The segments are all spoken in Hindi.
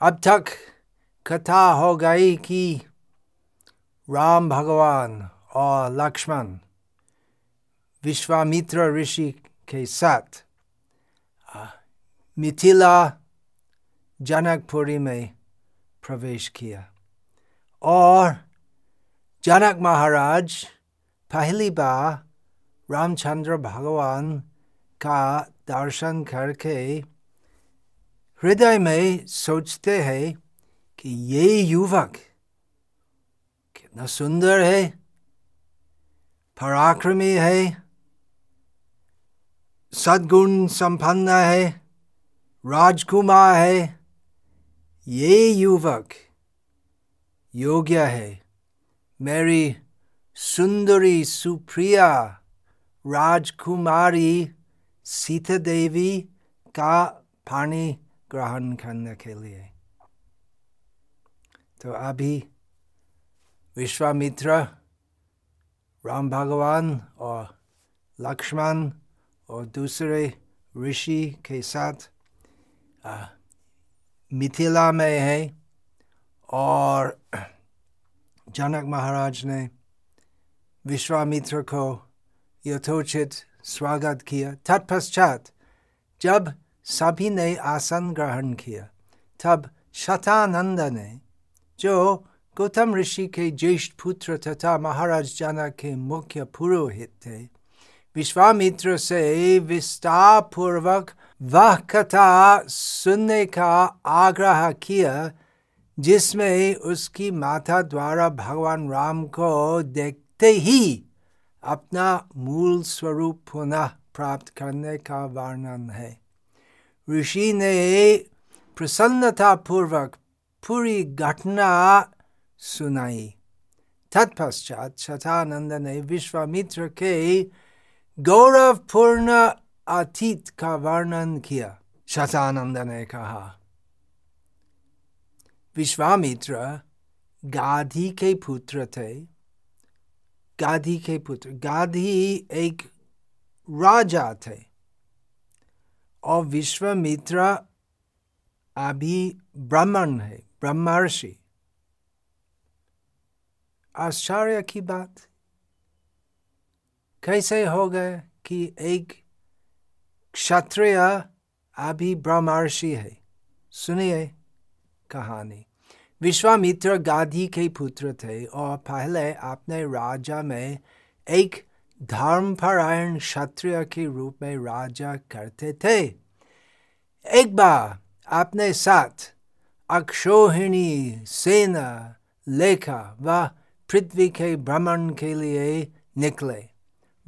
अब तक कथा हो गई कि राम भगवान और लक्ष्मण विश्वामित्र ऋषि के साथ मिथिला जनकपुरी में प्रवेश किया। और जनक महाराज पहली बार रामचंद्र भगवान का दर्शन करके हृदय में सोचते हैं कि ये युवक कितना सुंदर है पराक्रमी है सद्गुण संपन्न है राजकुमार है ये युवक योग्य है मेरी सुंदरी सुप्रिया राजकुमारी सीता देवी का पानी ग्रहण करने के लिए। तो अभी विश्वामित्र, राम भगवान और लक्ष्मण और दूसरे ऋषि के साथ मिथिला में है और जनक महाराज ने विश्वामित्र को यथोचित स्वागत किया। तत्पश्चात जब सभी ने आसन ग्रहण किया। तब शतानंद ने जो गौतम ऋषि के ज्येष्ठ पुत्र तथा महाराज जनक के मुख्य पुरोहित थे, विश्वामित्र से विस्तार पूर्वक वह कथा सुनने का आग्रह किया, जिसमें उसकी माता द्वारा भगवान राम को देखते ही अपना मूल स्वरूप पुनः प्राप्त करने का वर्णन है। ऋषि ने प्रसन्नता पूर्वक पूरी घटना सुनाई। तत्पश्चात शतानंद ने विश्वामित्र के गौरवपूर्ण अतीत का वर्णन किया। शतानंद ने कहा, विश्वामित्र गाधी के पुत्र थे। गाधी के पुत्र, गाधी एक राजा थे। और विश्वामित्र अभी ब्राह्मण है, ब्रह्मर्षि। आश्चर्य की बात। कैसे हो गए कि एक क्षत्रिय अभी ब्रह्मर्षि है? सुनिए कहानी। विश्वामित्र गाधी के पुत्र थे और पहले अपने राजा में एक धर्मपरायण क्षत्रिय के रूप में राजा करते थे। एक बार अपने साथ अक्षोहिणी सेना लेखा व पृथ्वी के भ्रमण के लिए निकले।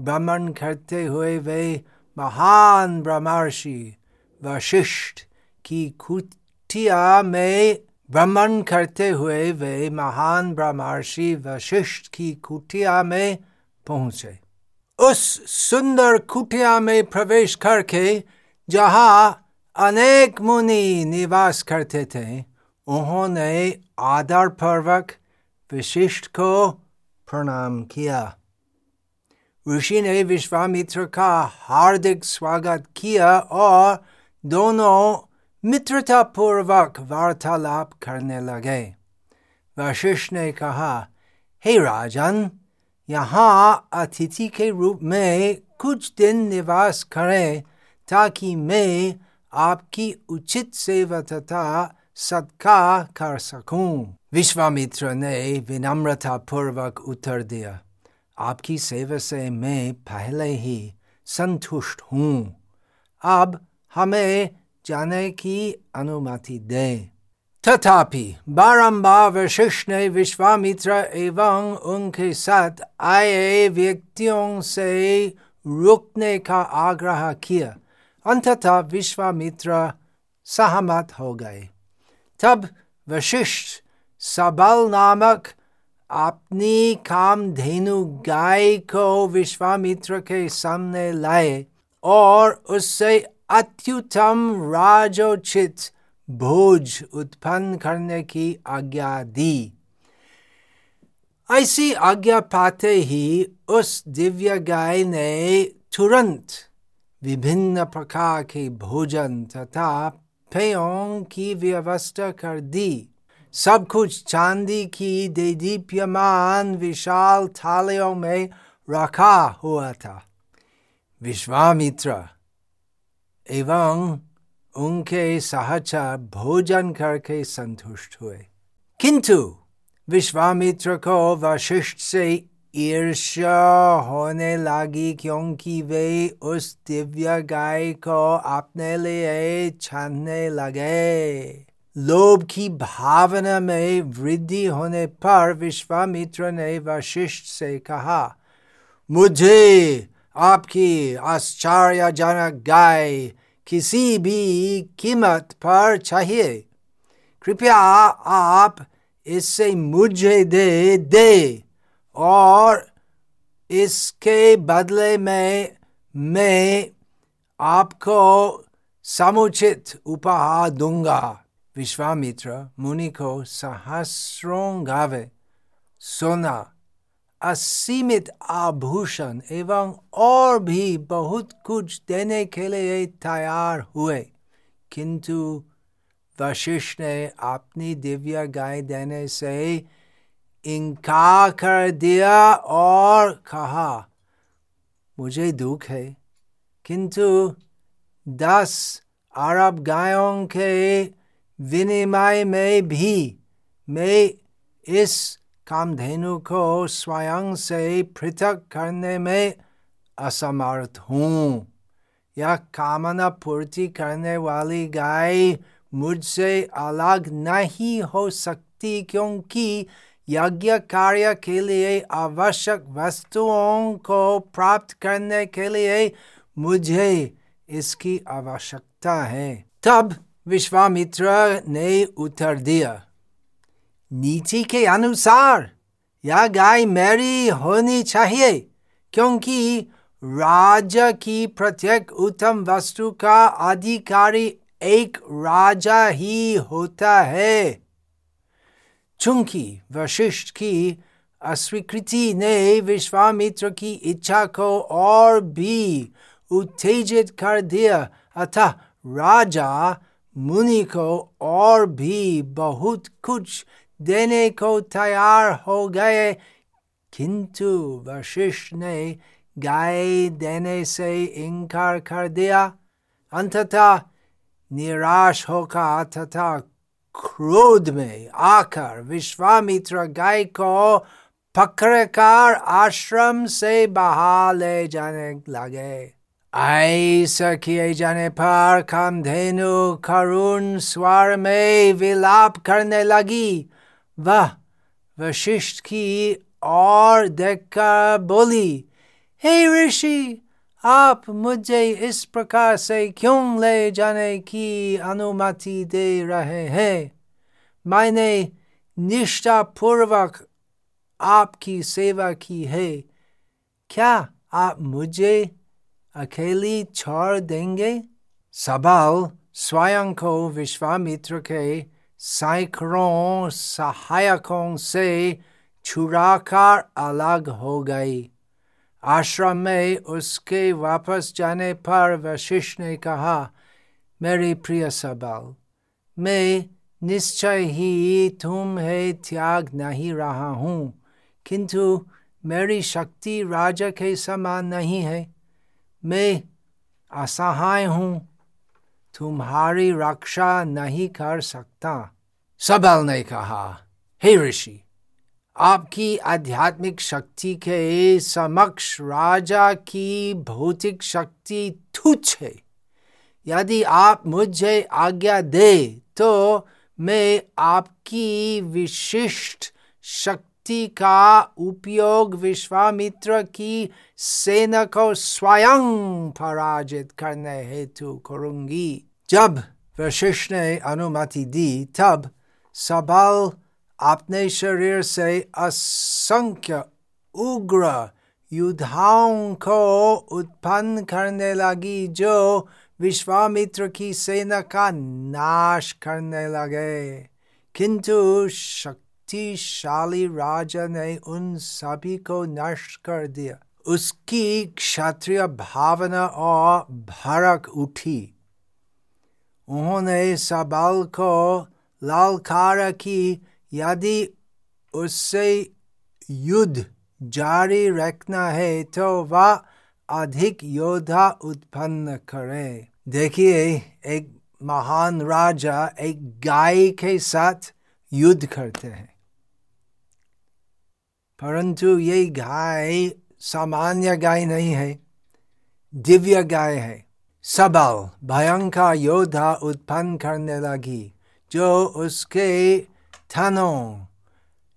भ्रमण करते हुए वे महान ब्रह्मर्षि वशिष्ठ की कुटिया में भ्रमण करते हुए वे महान ब्रह्मर्षि वशिष्ठ की कुटिया में पहुँचे। उस सुंदर कुटिया में प्रवेश करके जहाँ अनेक मुनि निवास करते थे, उन्होंने आदर पूर्वक विशिष्ट को प्रणाम किया। ऋषि ने विश्वामित्र का हार्दिक स्वागत किया और दोनों मित्रता पूर्वक वार्तालाप करने लगे। वशिष्ठ ने कहा, हे hey राजन यहाँ अतिथि के रूप में कुछ दिन निवास करें ताकि मैं आपकी उचित सेवा तथा सत्कार कर सकूँ। विश्वामित्र ने विनम्रता पूर्वक उत्तर दिया, आपकी सेवा से मैं पहले ही संतुष्ट हूँ अब हमें जाने की अनुमति दें तथापि बारंबार वशिष्ठ ने विश्वामित्र एवं उनके साथ आए व्यक्तियों से रुकने का आग्रह किया अंततः विश्वामित्र सहमत हो गए तब वशिष्ठ सबल नामक अपनी कामधेनु गाय को विश्वामित्र के सामने लाए और उससे अत्युत्तम राजोचित भोज उत्पन्न करने की आज्ञा दी। ऐसी आज्ञा पाते ही उस दिव्य गाय ने तुरंत विभिन्न प्रकार के भोजन तथा पेयों की व्यवस्था कर दी। सब कुछ चांदी की दे दीप्यमान विशाल थालियों में रखा हुआ था। विश्वामित्र एवं उनके सहचर भोजन करके संतुष्ट हुए। किंतु विश्वामित्र को वशिष्ठ से ईर्ष्या होने लगी क्योंकि वे उस दिव्य गाय को अपने लिए छानने लगे। लोभ की भावना में वृद्धि होने पर विश्वामित्र ने वशिष्ठ से कहा, मुझे आपकी आश्चर्यजनक गाय किसी भी कीमत पर चाहिए। कृपया आप इसे मुझे दे दे और इसके बदले में मैं आपको समुचित उपहार दूँगा। विश्वामित्र मुनि को सहस्रों गावे। सोना असीमित आभूषण एवं और भी बहुत कुछ देने के लिए तैयार हुए। किंतु वशिष्ठ ने अपनी दिव्य गाय देने से इनकार कर दिया और कहा, मुझे दुख है। किंतु दस अरब गायों के विनिमय में भी मैं इस कामधेनु को स्वयं से पृथक करने में असमर्थ हूँ यह कामना पूर्ति करने वाली गाय मुझसे अलग नहीं हो सकती क्योंकि यज्ञ कार्य के लिए आवश्यक वस्तुओं को प्राप्त करने के लिए मुझे इसकी आवश्यकता है तब विश्वामित्र ने उत्तर दिया नीति के अनुसार यह गाय मेरी होनी चाहिए क्योंकि राजा की प्रत्येक उत्तम वस्तु का अधिकारी एक राजा ही होता है चूँकि वशिष्ठ की अस्वीकृति ने विश्वामित्र की इच्छा को और भी उत्तेजित कर दिया अतः राजा मुनि को और भी बहुत कुछ देने को तैयार हो गए। किंतु वशिष्ठ ने गाय देने से इनकार कर दिया। अंततः निराश होकर, तथा क्रोध में आकर विश्वामित्र गाय को पकड़कर आश्रम से बाहर ले जाने लगे। ऐसा किए जाने पर कामधेनु करुण स्वर में विलाप करने लगी। वह वशिष्ठ की और देखकर बोली हे ऋषि आप मुझे इस प्रकार से क्यों ले जाने की अनुमति दे रहे हैं मैंने निष्ठा पूर्वक आपकी सेवा की है क्या आप मुझे अकेली छोड़ देंगे सबाल स्वयं को विश्वामित्र के सैकड़ों सहायकों से छुराकर अलग हो गई। आश्रम में उसके वापस जाने पर वशिष्ठ ने कहा, मेरे प्रिय सबाल, मैं निश्चय ही तुम्हें त्याग नहीं रहा हूँ, किंतु मेरी शक्ति राजा के समान नहीं है। मैं असहाय हूँ तुम्हारी रक्षा नहीं कर सकता। सबल ने कहा, हे ऋषि, आपकी आध्यात्मिक शक्ति के समक्ष राजा की भौतिक शक्ति तुच्छ है। यदि आप मुझे आज्ञा दे तो मैं आपकी विशिष्ट शक्ति का उपयोग विश्वामित्र की सेना को स्वयं पराजित करने हेतु करूँगी। जब वशिष्ठ ने अनुमति दी तब सबल अपने शरीर से असंख्य उग्र युद्धाओं को उत्पन्न करने लगी जो विश्वामित्र की सेना का नाश करने लगे किंतु शक्तिशाली राजा ने उन सभी को नष्ट कर दिया उसकी क्षत्रिय भावना और भड़क उठी उन्होंने सबल को लालकारा की यदि उससे युद्ध जारी रखना है तो वह अधिक योद्धा उत्पन्न करे। देखिए, एक महान राजा एक गाय के साथ युद्ध करते हैं। परंतु ये गाय सामान्य गाय नहीं है, दिव्य गाय है। सबल भयंकर योद्धा उत्पन्न करने लगी जो उसके थनों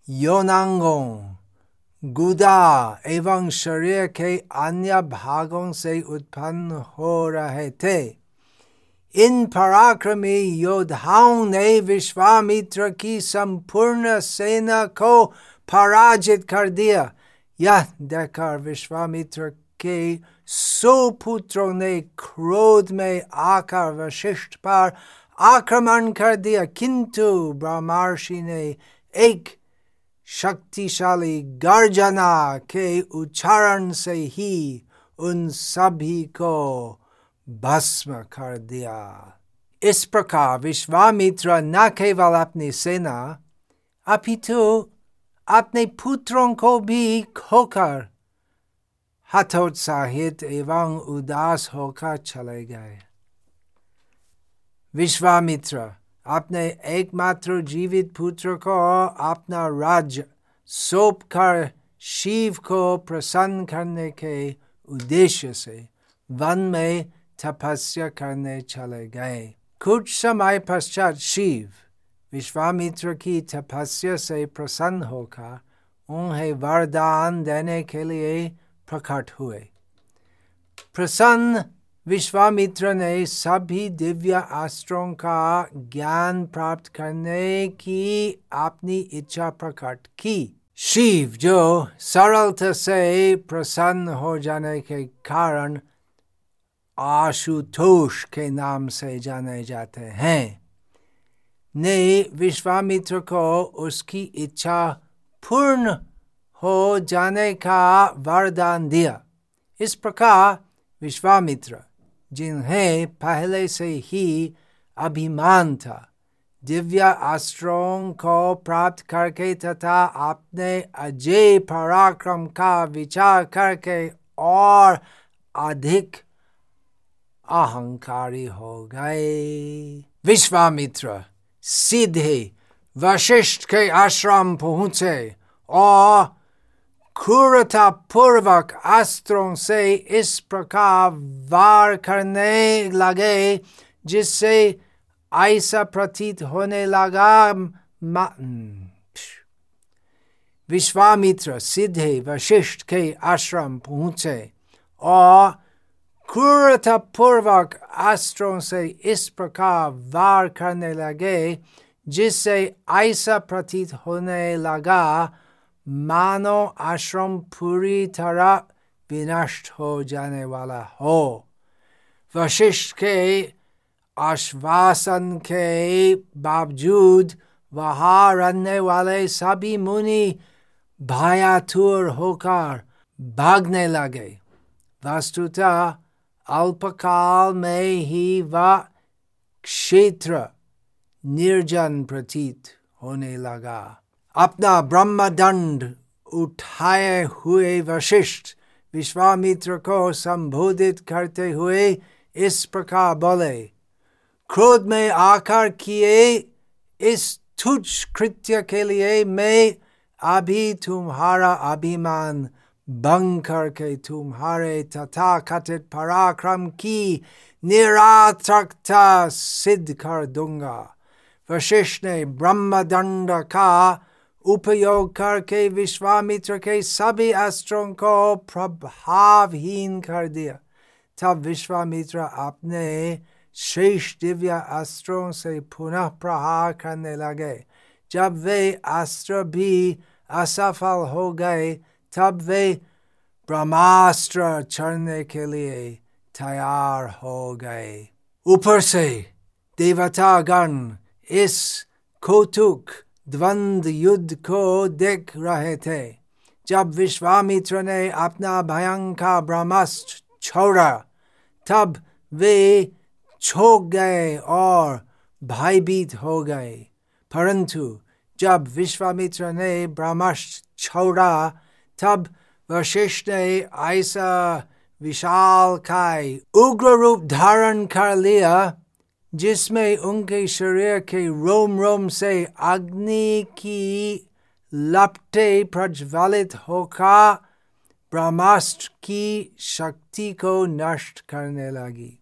योनांगों गुदा एवं शरीर के अन्य भागों से उत्पन्न हो रहे थे इन पराक्रमी योद्धाओं ने विश्वामित्र की संपूर्ण सेना को पराजित कर दिया यह देखकर विश्वामित्र के सौ पुत्रों ने क्रोध में आकर वशिष्ठ पर आक्रमण कर दिया किंतु ब्रह्मर्षि ने एक शक्तिशाली गर्जना के उच्चारण से ही उन सभी को भस्म कर दिया इस प्रकार विश्वामित्र न केवल अपनी सेना अपितु अपने पुत्रों को भी खोकर हतोत्साहित एवं उदास होकर चले गए विश्वामित्र अपने एकमात्र जीवित पुत्र को अपना राज्य सौंप कर शिव को प्रसन्न करने के उद्देश्य से वन में तपस्या करने चले गए कुछ समय पश्चात शिव विश्वामित्र की तपस्या से प्रसन्न होकर उन्हें वरदान देने के लिए प्रकट हुए। प्रसन्न विश्वामित्र ने सभी दिव्य अस्त्रों का ज्ञान प्राप्त करने की अपनी इच्छा प्रकट की। शिव जो सरलता से प्रसन्न हो जाने के कारण आशुतोष के नाम से जाने जाते हैं। ने विश्वामित्र को उसकी इच्छा पूर्ण हो जाने का वरदान दिया। इस प्रकार विश्वामित्र, जिन्हें पहले से ही अभिमान था, दिव्य अस्त्रों को प्राप्त करके तथा अपने अजय पराक्रम का विचार करके और अधिक अहंकारी हो गए। विश्वामित्र सीधे वशिष्ठ के आश्रम पहुँचे और क्रूरता पूर्वक अस्त्रों से इस प्रकार वार करने लगे जिससे ऐसा प्रतीत होने लगा विश्वामित्र सीधे वशिष्ठ के आश्रम पहुँचे और क्रूरता पूर्वक अस्त्रों से इस प्रकार वार करने लगे जिससे ऐसा प्रतीत होने लगा मानो आश्रम पूरी तरह विनष्ट हो जाने वाला हो वशिष्ठ के आश्वासन के बावजूद वहाँ रहने वाले सभी मुनि भयातुर होकर भागने लगे वस्तुतः अल्पकाल में ही वह क्षेत्र निर्जन प्रतीत होने लगा अपना ब्रह्मदंड उठाए हुए वशिष्ठ विश्वामित्र को संबोधित करते हुए इस प्रकार बोले, क्रोध में आकर किए इस तुच्छ कृत्य के लिए मैं अभी तुम्हारा अभिमान भंग करके तुम्हारे तथा कथित पराक्रम की निरार्थकता सिद्ध कर दूँगा। वशिष्ठ ने ब्रह्मदंड का उपयोग करके विश्वामित्र के सभी अस्त्रों को प्रभावहीन कर दिया तब विश्वामित्र अपने शेष दिव्य अस्त्रों से पुनः प्रहार करने लगे जब वे अस्त्र भी असफल हो गए तब वे ब्रह्मास्त्र चढ़ने के लिए तैयार हो गए ऊपर से देवतागण इस कौतुक द्वंद युद्ध को देख रहे थे, जब विश्वामित्र ने अपना भयंकर ब्रह्मास्त्र छोड़ा, तब वे छोक गए और भयभीत हो गए। परंतु जब विश्वामित्र ने ब्रह्मश छोड़ा, तब वशिष्ठ ने ऐसा विशाल काय उग्र रूप धारण कर लिया जिसमें उनके शरीर के रोम रोम से अग्नि की लपटे प्रज्वलित होकर ब्रह्मास्त्र की शक्ति को नष्ट करने लगी।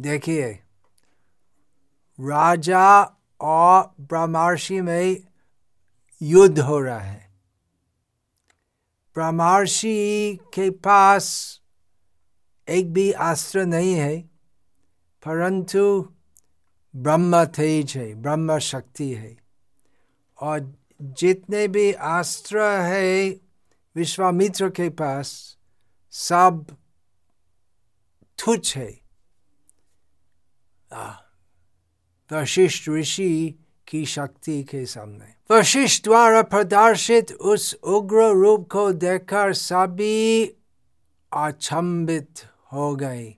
देखिए, राजा और ब्रह्मर्षि में युद्ध हो रहा है। ब्रह्मर्षि के पास एक भी अस्त्र नहीं है, परंतु ब्रह्म तेज है, ब्रह्म शक्ति है। और जितने भी अस्त्र है विश्वामित्र के पास, सब तुच्छ है। वशिष्ठ ऋषि की शक्ति के सामने। वशिष्ठ द्वारा प्रदर्शित उस उग्र रूप को देखकर सभी अचंबित हो गए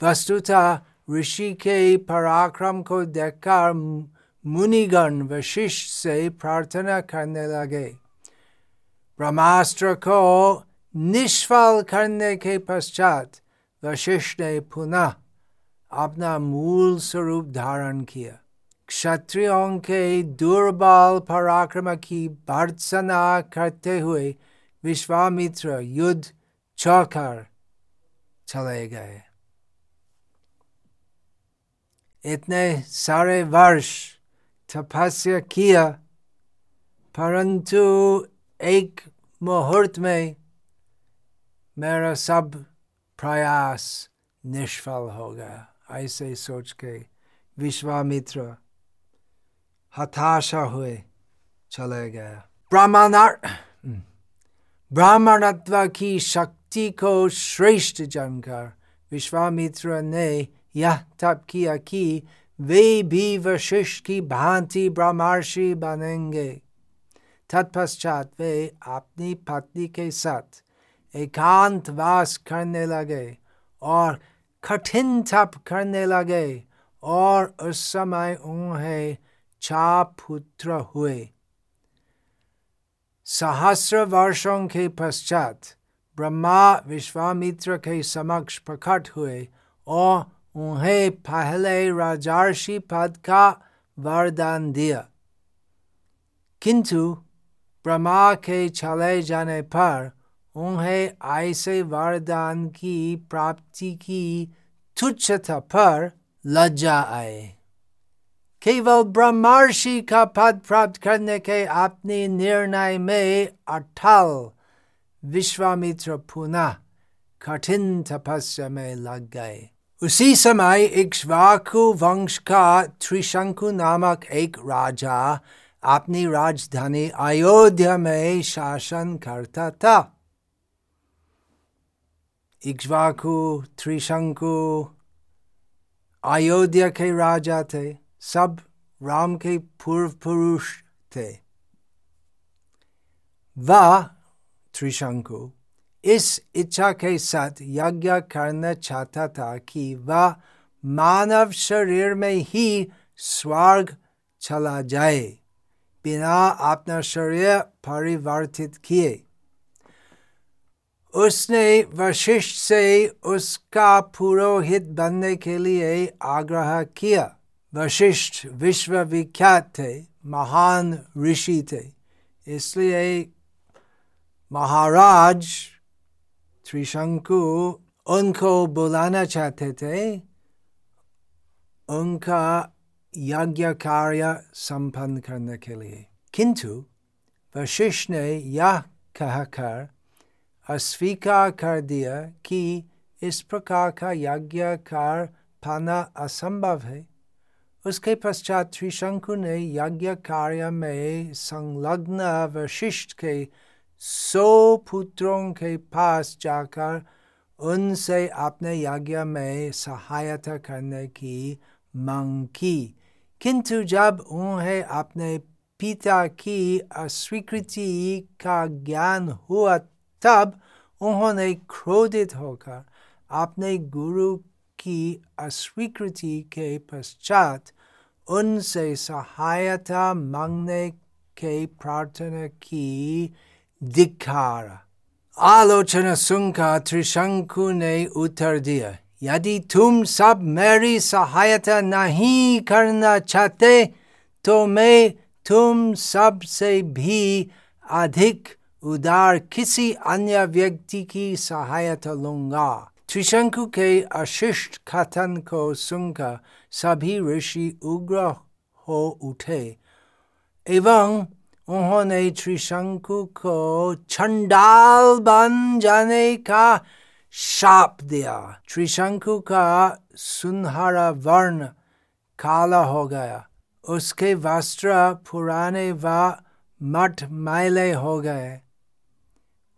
वस्तुतः ऋषि के पराक्रम को देखकर मुनिगण वशिष्ठ से प्रार्थना करने लगे ब्रह्मास्त्र को निष्फल करने के पश्चात वशिष्ठ ने पुनः अपना मूल स्वरूप धारण किया क्षत्रियों के दुर्बल पराक्रम की भर्सना करते हुए विश्वामित्र युद्ध छोड़कर चले गए इतने सारे वर्ष तपस्या किया परंतु एक मुहूर्त में मेरा सब प्रयास निष्फल हो गया ऐसे सोच के विश्वामित्र हताशा हुए चले गया ब्राह्मण ब्राह्मणत्व की शक्ति को श्रेष्ठ जानकर विश्वामित्र ने यह तब किया कि वे भी वशिष्ठ की भांति ब्रह्मर्षि बनेंगे तत्पश्चात वे अपनी पत्नी के साथ एकांत वास करने लगे और कठिन तप करने लगे और उस समय उन्हें चा पुत्र हुए सहस्र वर्षों के पश्चात ब्रह्मा विश्वामित्र के समक्ष प्रकट हुए और उन्हें पहले राजर्षि पद का वरदान दिया। किंतु ब्रह्मा के चले जाने पर उन्हें ऐसे वरदान की प्राप्ति की तुच्छता पर लज्जा आए। केवल ब्रह्मर्षि का पद प्राप्त करने के अपने निर्णय में अटल विश्वामित्र पुनः कठिन तपस्या में लग गए उसी समय इक्ष्वाकु वंश का त्रिशंकु नामक एक राजा अपनी राजधानी अयोध्या में शासन करता था इक्ष्वाकु त्रिशंकु अयोध्या के राजा थे सब राम के पूर्व पुरुष थे वह त्रिशंकु। इस इच्छा के साथ यज्ञ करना चाहता था कि वह मानव शरीर में ही स्वर्ग चला जाए, बिना अपना शरीर परिवर्तित किए। उसने वशिष्ठ से उसका पुरोहित बनने के लिए आग्रह किया। वशिष्ठ विश्वविख्यात थे, महान ऋषि थे, इसलिए महाराज त्रिशंकु उनको बुलाना चाहते थे उनका यज्ञ कार्य संपन्न करने के लिए किंतु वशिष्ठ ने यह कहकर अस्वीकार कर दिया कि इस प्रकार का यज्ञ कार पाना असंभव है उसके पश्चात त्रिशंकु ने यज्ञ कार्य में संलग्न वशिष्ठ के सौ पुत्रों के पास जाकर उनसे अपने यज्ञ में सहायता करने की मांग की। किंतु जब उन्हें अपने पिता की अस्वीकृति का ज्ञान हुआ, तब उन्होंने क्रोधित होकर अपने गुरु की अस्वीकृति के पश्चात उनसे सहायता मांगने के प्रार्थना की। धिकार आलोचना सुनकर त्रिशंकु ने उत्तर दिया यदि तुम सब मेरी सहायता नहीं करना चाहते तो मैं तुम सबसे भी अधिक उदार किसी अन्य व्यक्ति की सहायता लूँगा त्रिशंकु के अशिष्ट कथन को सुनकर सभी ऋषि उग्र हो उठे एवं उन्होंने त्रिशंकु को छंडाल बन जाने का शाप दिया। त्रिशंकु का सुनहरा वर्ण काला हो गया। उसके वस्त्र पुराने व मठ मैले हो गए।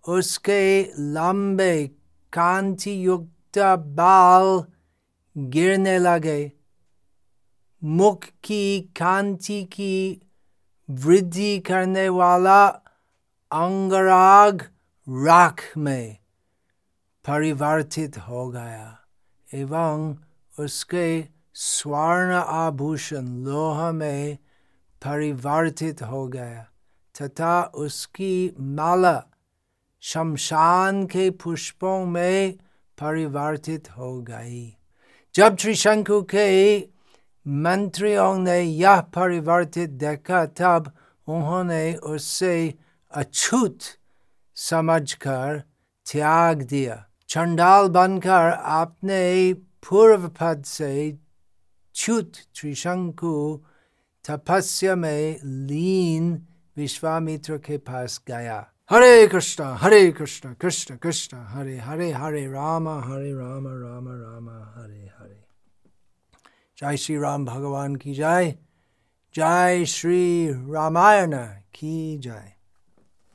उसके लंबे कांति युक्त बाल गिरने लगे। मुख की कांति की वृद्धि करने वाला अंगराग राख में परिवर्तित हो गया एवं उसके स्वर्ण आभूषण लोह में परिवर्तित हो गया तथा उसकी माला शमशान के पुष्पों में परिवर्तित हो गई। जब त्रिशंकु के मंत्रियों ने यह परिवर्तित देखा तब उन्होंने उससे अछूत समझकर त्याग दिया चंडाल बनकर आपने पूर्व पद से च्युत त्रिशंकु तपस्या में लीन विश्वामित्र के पास गया हरे कृष्ण हरे कृष्ण कृष्ण कृष्ण हरे हरे हरे राम हरे राम राम राम हरे हरे जय श्री राम भगवान की जय। जय श्री रामायण की जय।